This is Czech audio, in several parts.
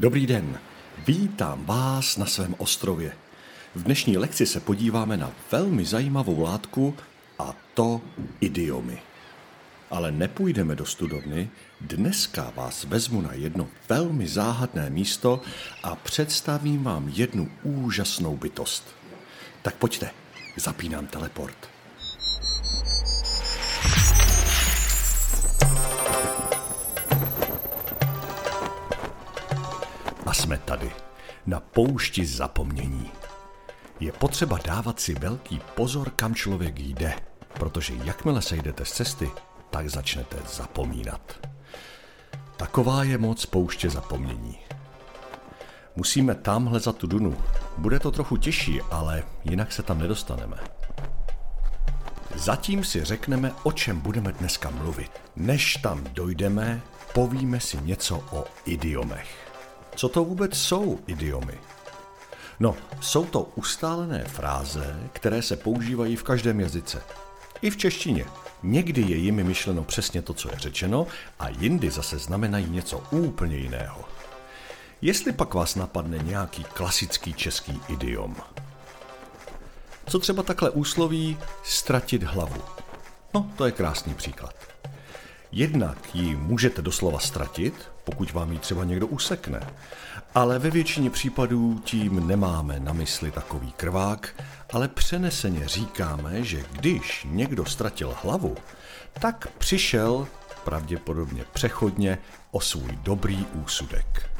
Dobrý den, vítám vás na svém ostrově. V dnešní lekci se podíváme na velmi zajímavou látku a to idiomy. Ale nepůjdeme do studovny, dneska vás vezmu na jedno velmi záhadné místo a představím vám jednu úžasnou bytost. Tak pojďte, zapínám teleport. A jsme tady, na poušti zapomnění. Je potřeba dávat si velký pozor, kam člověk jde, protože jakmile se jdete z cesty, tak začnete zapomínat. Taková je moc pouště zapomnění. Musíme tamhle za tu dunu. Bude to trochu těžší, ale jinak se tam nedostaneme. Zatím si řekneme, o čem budeme dneska mluvit. Než tam dojdeme, povíme si něco o idiomech. Co to vůbec jsou idiomy? No, jsou to ustálené fráze, které se používají v každém jazyce. I v češtině. Někdy je jimi myšleno přesně to, co je řečeno, a jindy zase znamenají něco úplně jiného. Jestli pak vás napadne nějaký klasický český idiom. Co třeba takhle úsloví ztratit hlavu? No, to je krásný příklad. Jednak ji můžete doslova ztratit, pokud vám ji třeba někdo usekne. Ale ve většině případů tím nemáme na mysli takový krvák, ale přeneseně říkáme, že když někdo ztratil hlavu, tak přišel, pravděpodobně přechodně, o svůj dobrý úsudek.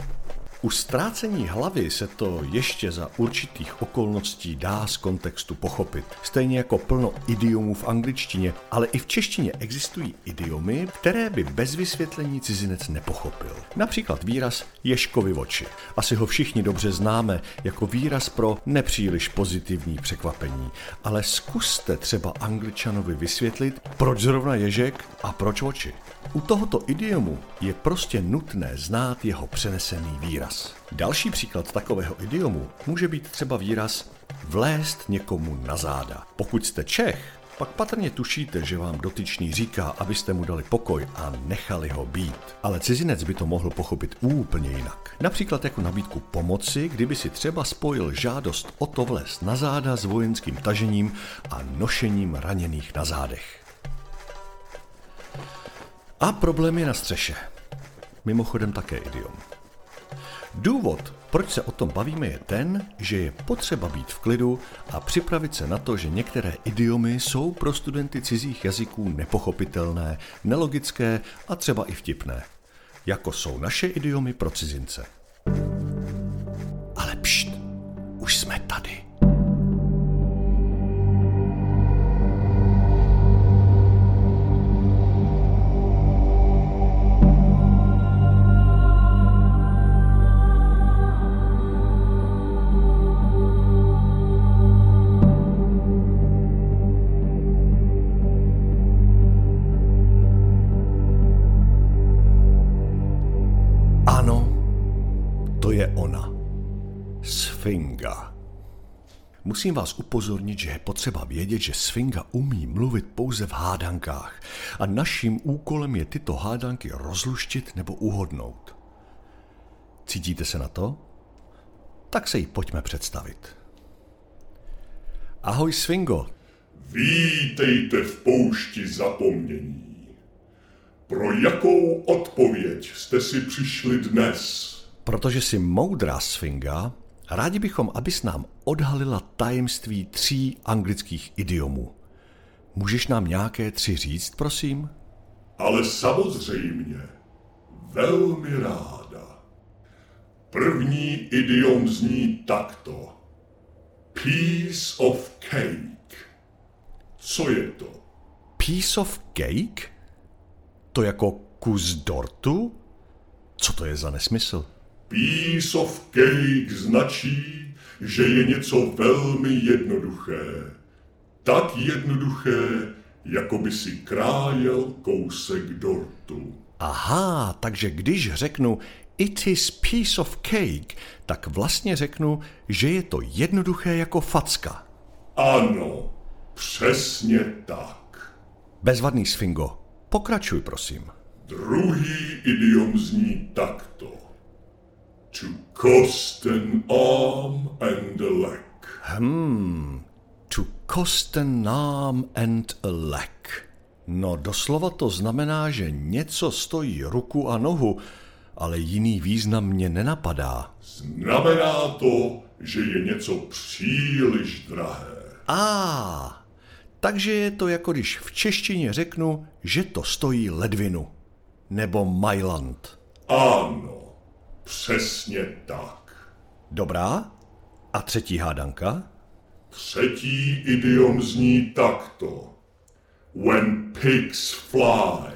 U ztrácení hlavy se to ještě za určitých okolností dá z kontextu pochopit. Stejně jako plno idiomů v angličtině, ale i v češtině existují idiomy, které by bez vysvětlení cizinec nepochopil. Například výraz ješkovi oči. Asi ho všichni dobře známe jako výraz pro nepříliš pozitivní překvapení, ale zkuste třeba angličanovi vysvětlit, proč zrovna ježek a proč oči. U tohoto idiomu je prostě nutné znát jeho přenesený výraz. Další příklad takového idiomu může být třeba výraz vlézt někomu na záda. Pokud jste Čech, pak patrně tušíte, že vám dotyčný říká, abyste mu dali pokoj a nechali ho být. Ale cizinec by to mohl pochopit úplně jinak. Například jako nabídku pomoci, kdyby si třeba spojil žádost o to vlézt na záda s vojenským tažením a nošením raněných na zádech. A problém je na střeše. Mimochodem také idiom. Důvod, proč se o tom bavíme, je ten, že je potřeba být v klidu a připravit se na to, že některé idiomy jsou pro studenty cizích jazyků nepochopitelné, nelogické a třeba i vtipné. Jako jsou naše idiomy pro cizince. Je ona. Sfinga. Musím vás upozornit, že je potřeba vědět, že Sfinga umí mluvit pouze v hádankách a naším úkolem je tyto hádanky rozluštit nebo uhodnout. Cítíte se na to? Tak se jí pojďme představit. Ahoj Sfingo. Vítejte v poušti zapomnění. Pro jakou odpověď jste si přišli dnes? Protože si moudrá sfinga, rádi bychom, abys nám odhalila tajemství tří anglických idiomů. Můžeš nám nějaké tři říct, prosím? Ale samozřejmě, velmi ráda. První idiom zní takto. Piece of cake. Co je to? Piece of cake? To jako kus dortu? Co to je za nesmysl? Piece of cake značí, že je něco velmi jednoduché. Tak jednoduché, jako by si krájel kousek dortu. Aha, takže když řeknu it is piece of cake, tak vlastně řeknu, že je to jednoduché jako facka. Ano, přesně tak. Bezvadný sfingo, pokračuj prosím. Druhý idiom zní takto. To cost an arm and a leg. Hmm, to cost an arm and a leg. No doslova to znamená, že něco stojí ruku a nohu, ale jiný význam mě nenapadá. Znamená to, že je něco příliš drahé. A, takže je to jako když v češtině řeknu, že to stojí ledvinu. Nebo Mailand. Ano, přesně tak. Dobrá? A třetí hádanka? Třetí idiom zní takto. When pigs fly.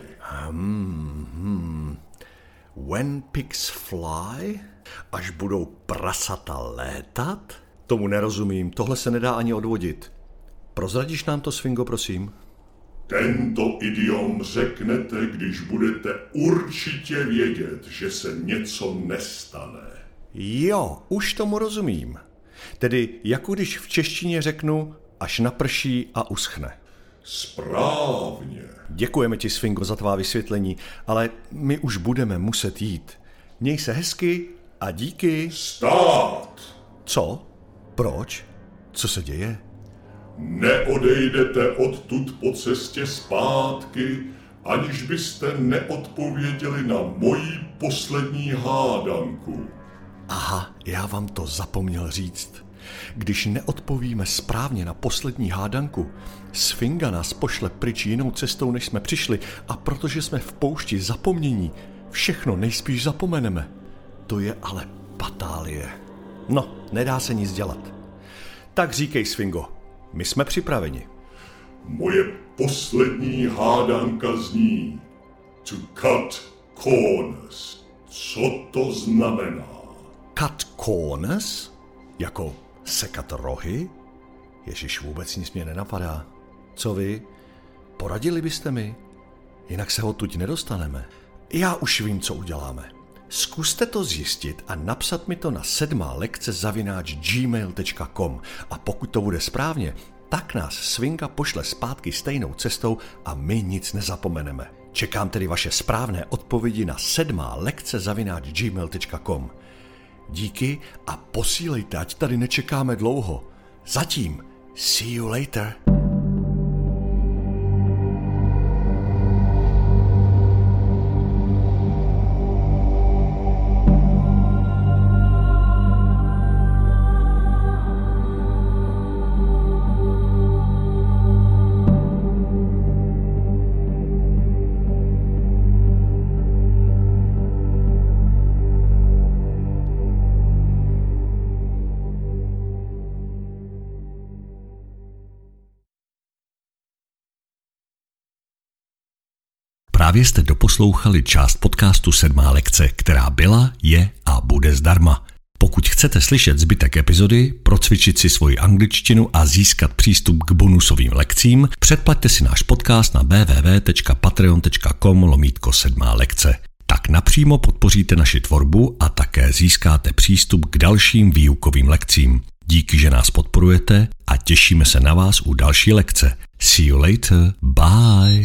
When pigs fly? Až budou prasata létat? Tomu nerozumím, tohle se nedá ani odvodit. Prozradíš nám to, Svingo, prosím? Tento idiom řeknete, když budete určitě vědět, že se něco nestane. Jo, už tomu rozumím. Tedy jako když v češtině řeknu, až naprší a uschne. Správně. Děkujeme ti, Svingo, za tvá vysvětlení, ale my už budeme muset jít. Měj se hezky a díky. Stát! Co? Proč? Co se děje? Neodejdete odtud po cestě zpátky, aniž byste neodpověděli na moji poslední hádanku. Aha, já vám to zapomněl říct. Když neodpovíme správně na poslední hádanku, Sfinga nás pošle pryč jinou cestou, než jsme přišli a protože jsme v poušti zapomnění, všechno nejspíš zapomeneme. To je ale patálie. No, nedá se nic dělat. Tak říkej, Sfingo, my jsme připraveni. Moje poslední hádanka zní to cut corners. Co to znamená? Cut corners? Jako sekat rohy? Ježíš, vůbec nic mě nenapadá. Co vy? Poradili byste mi? Jinak se ho tuď nedostaneme. Já už vím, co uděláme. Zkuste to zjistit a napsat mi to na sedmá lekce zavináč gmail.com a pokud to bude správně, tak nás Svinka pošle zpátky stejnou cestou a my nic nezapomeneme. Čekám tedy vaše správné odpovědi na sedmá lekce zavináč gmail.com. Díky a posílejte, ať tady nečekáme dlouho. Zatím, see you later. Právě jste doposlouchali část podcastu Sedmá lekce, která byla, je a bude zdarma. Pokud chcete slyšet zbytek epizody, procvičit si svoji angličtinu a získat přístup k bonusovým lekcím, předplaťte si náš podcast na www.patreon.com lomítko sedmá lekce. Tak napřímo podpoříte naši tvorbu a také získáte přístup k dalším výukovým lekcím. Díky, že nás podporujete a těšíme se na vás u další lekce. See you later. Bye.